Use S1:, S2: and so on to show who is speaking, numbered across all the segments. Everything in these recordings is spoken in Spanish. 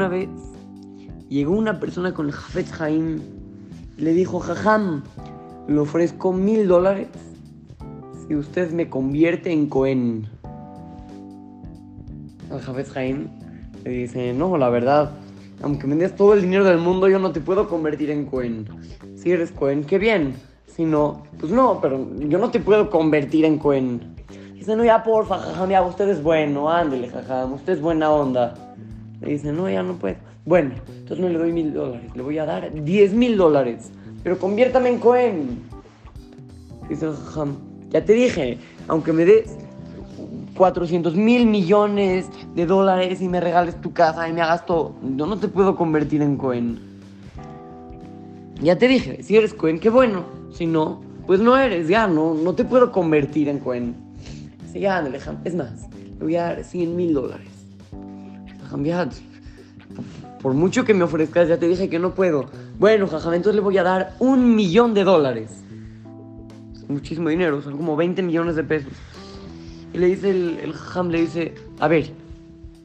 S1: una vez llegó una persona con el Jafet Haim y le dijo, Jajam, le ofrezco mil dólares si usted me convierte en Cohen. Al Jafet Haim le dice, no, la verdad, aunque me des todo el dinero del mundo, yo no te puedo convertir en Cohen. Si eres Cohen, qué bien. Si no, pues no, pero yo no te puedo convertir en Cohen. Dice, no, ya porfa, jajam, ya usted es bueno, ándele, jajam, usted es buena onda. Le dice, no, ya no puedo. Bueno, entonces no le doy mil dólares, le voy a dar diez mil dólares, pero conviértame en Cohen. Dice, jajam, ya te dije, aunque me des 400 mil millones de dólares y me regales tu casa y me hagas todo, yo no te puedo convertir en Cohen. Ya te dije, si eres Cohen, qué bueno. Si no, pues no eres, ya no, no te puedo convertir en Cohen. Dice, ya, jam. Es más, le voy a dar 100 mil dólares. Jajam, ya, por mucho que me ofrezcas, ya te dije que no puedo. Bueno, jajam, entonces le voy a dar un millón de dólares. Es muchísimo dinero, son como 20 millones de pesos. Y le dice el, el jajam, le dice, a ver,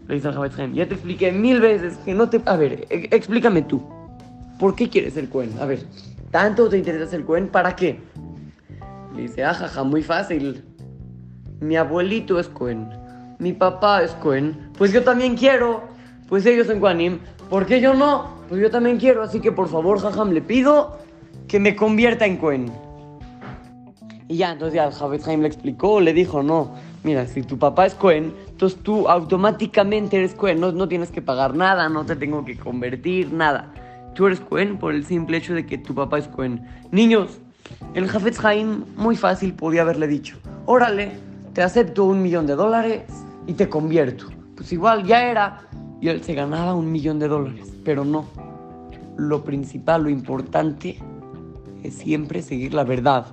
S1: le dice al jajam, ya te expliqué mil veces que no te... A ver, e- explícame tú. ¿Por qué quieres ser Cohen? A ver, ¿tanto te interesa ser Cohen? ¿Para qué? Le dice, ah, jaja, muy fácil. Mi abuelito es Cohen. Mi papá es Cohen. Pues yo también quiero. Pues ellos son Kohanim. ¿Por qué yo no? Pues yo también quiero. Así que por favor, jajam, le pido que me convierta en Cohen. Y ya, entonces ya Javet Haim le explicó, le dijo, no, mira, si tu papá es Cohen, entonces tú automáticamente eres Cohen, no, no tienes que pagar nada, no te tengo que convertir, nada. Tú eres Cohen por el simple hecho de que tu papá es Cohen. Niños, el Jafetz Haim muy fácil podía haberle dicho, órale, te acepto un millón de dólares y te convierto. Pues igual ya era, y él se ganaba un millón de dólares, pero no. Lo principal, lo importante es siempre seguir la verdad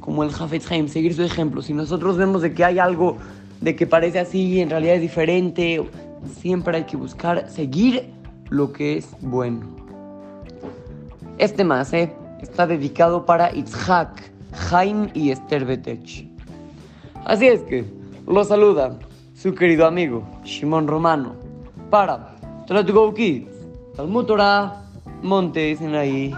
S1: como el Jafetz Haim, seguir su ejemplo. Si nosotros vemos de que hay algo de que parece así y en realidad es diferente, siempre hay que buscar seguir lo que es bueno. Este más ¿eh? está dedicado para Itzhak, Haim y Esther Betech. Así es que lo saluda su querido amigo Shimon Romano para Try to Go Kids, Talmud Torah, Monte Sinaí.